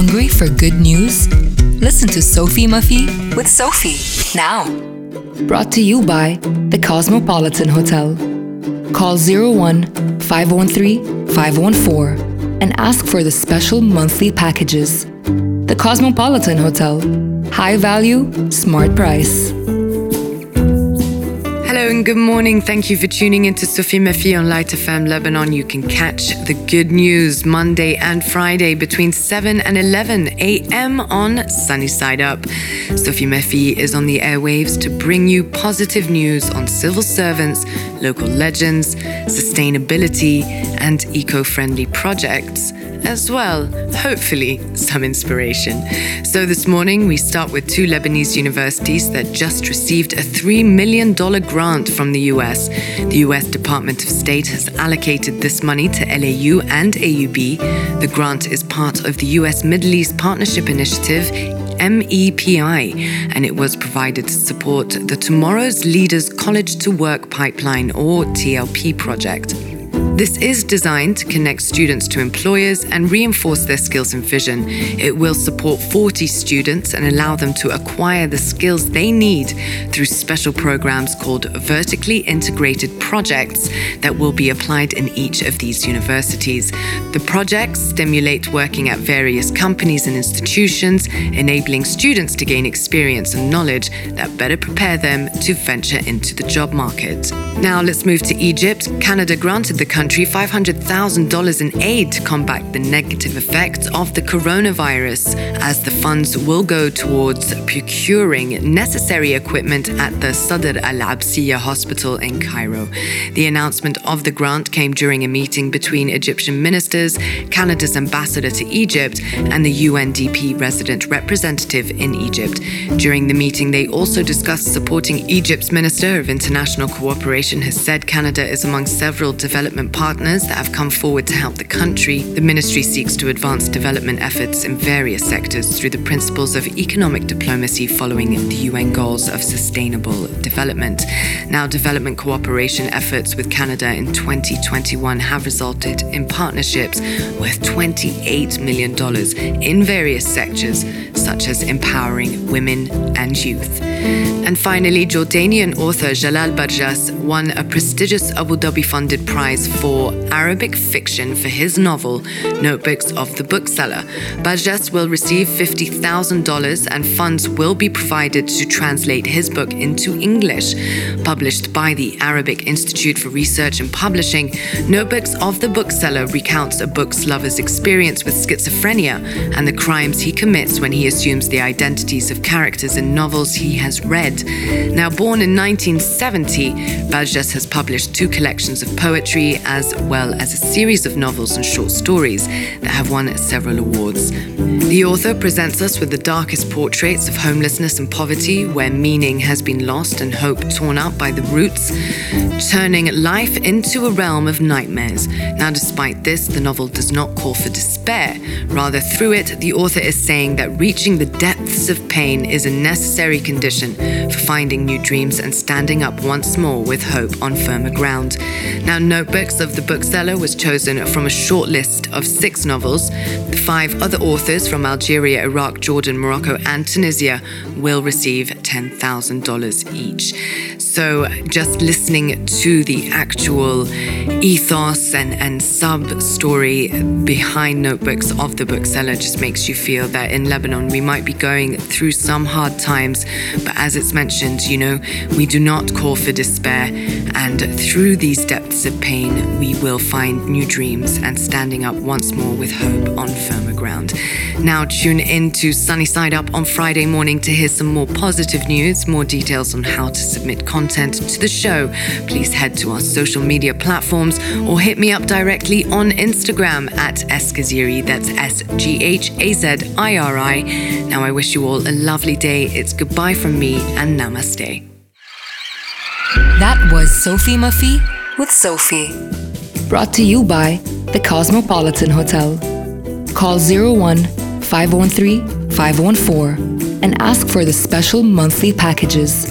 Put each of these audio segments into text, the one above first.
Hungry for good news? Listen to Sophie Muffy with Sophie now. Brought to you by the Cosmopolitan Hotel. Call 01 513 514 and ask for the special monthly packages. The Cosmopolitan Hotel. High value, smart price. Hello and good morning. Thank you for tuning in to Sophie Murphy on Light FM Lebanon. You can catch the good news Monday and Friday between 7 and 11 a.m. on Sunny Side Up. Sophie Murphy is on the airwaves to bring you positive news on civil servants, local legends, sustainability, and eco friendly projects as well, hopefully, some inspiration. So, this morning we start with two Lebanese universities that just received a $3 million grant from the US. The US Department of State has allocated this money to LAU and AUB. The grant is part of the US Middle East Partnership Initiative. MEPI, and it was provided to support the Tomorrow's Leaders College to Work Pipeline or TLP project. This is designed to connect students to employers and reinforce their skills and vision. It will support 40 students and allow them to acquire the skills they need through special programs called vertically integrated projects that will be applied in each of these universities. The projects stimulate working at various companies and institutions, enabling students to gain experience and knowledge that better prepare them to venture into the job market. Now let's move to Egypt. Canada granted the country country $500,000 in aid to combat the negative effects of the coronavirus, as the funds will go towards procuring necessary equipment at the Sadr al Absiya Hospital in Cairo. The announcement of the grant came during a meeting between Egyptian ministers, Canada's ambassador to Egypt, and the UNDP resident representative in Egypt. During the meeting, they also discussed supporting Egypt's Minister of International Cooperation has said Canada is among several development partners that have come forward to help the country, the ministry seeks to advance development efforts in various sectors through the principles of economic diplomacy following the UN goals of sustainable development. Now, development cooperation efforts with Canada in 2021 have resulted in partnerships worth $28 million in various sectors, such as empowering women and youth. And finally, Jordanian author Jalal Barjas won a prestigious Abu Dhabi funded prize for Arabic fiction for his novel, Notebooks of the Bookseller. Barjas will receive $50,000 and funds will be provided to translate his book into English. Published by the Arabic Institute for Research and Publishing, Notebooks of the Bookseller recounts a book's lover's experience with schizophrenia and the crimes he commits when he assumes the identities of characters in novels he has has read. Now, born in 1970, Barjas has published two collections of poetry as well as a series of novels and short stories that have won several awards. The author presents us with the darkest portraits of homelessness and poverty, where meaning has been lost and hope torn up by the roots, turning life into a realm of nightmares. Now, despite this, the novel does not call for despair. Rather, through it, the author is saying that reaching the depths of pain is a necessary condition for finding new dreams and standing up once more with hope on firmer ground. Now, Notebooks of the Bookseller was chosen from a short list of six novels. The five other authors from Algeria, Iraq, Jordan, Morocco, and Tunisia will receive $10,000 each. So, just listening to the actual ethos and, and sub story behind Notebooks of the Bookseller just makes you feel that in Lebanon we might be going through some hard times, but as it's mentioned, you know, we do not call for despair, and through these depths of pain, we will find new dreams and standing up once more with hope on firmer ground. Now, tune in to Sunny Side Up on Friday morning to hear some more positive news, more details on how to submit content to the show. Please head to our social media platforms or hit me up directly on Instagram at Eshaziri. That's S G H A Z I R I. Now, I wish you all a lovely day. It's goodbye from me and namaste. That was Sophie Muffy with Sophie. Brought to you by the Cosmopolitan Hotel. Call 01 513 514 and ask for the special monthly packages.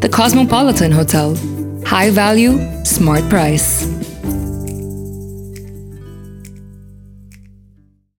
The Cosmopolitan Hotel. High value, smart price.